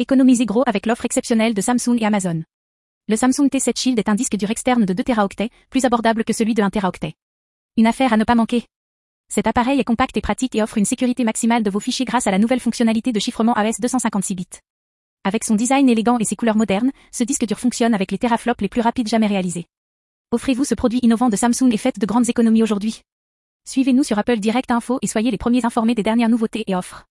Économisez gros avec l'offre exceptionnelle de Samsung et Amazon. Le Samsung T7 Shield est un disque dur externe de 2 Teraoctets, plus abordable que celui de 1 Teraoctet. Une affaire à ne pas manquer. Cet appareil est compact et pratique et offre une sécurité maximale de vos fichiers grâce à la nouvelle fonctionnalité de chiffrement AES 256 bits. Avec son design élégant et ses couleurs modernes, ce disque dur fonctionne avec les teraflops les plus rapides jamais réalisés. Offrez-vous ce produit innovant de Samsung et faites de grandes économies aujourd'hui. Suivez-nous sur Apple Direct Info et soyez les premiers informés des dernières nouveautés et offres.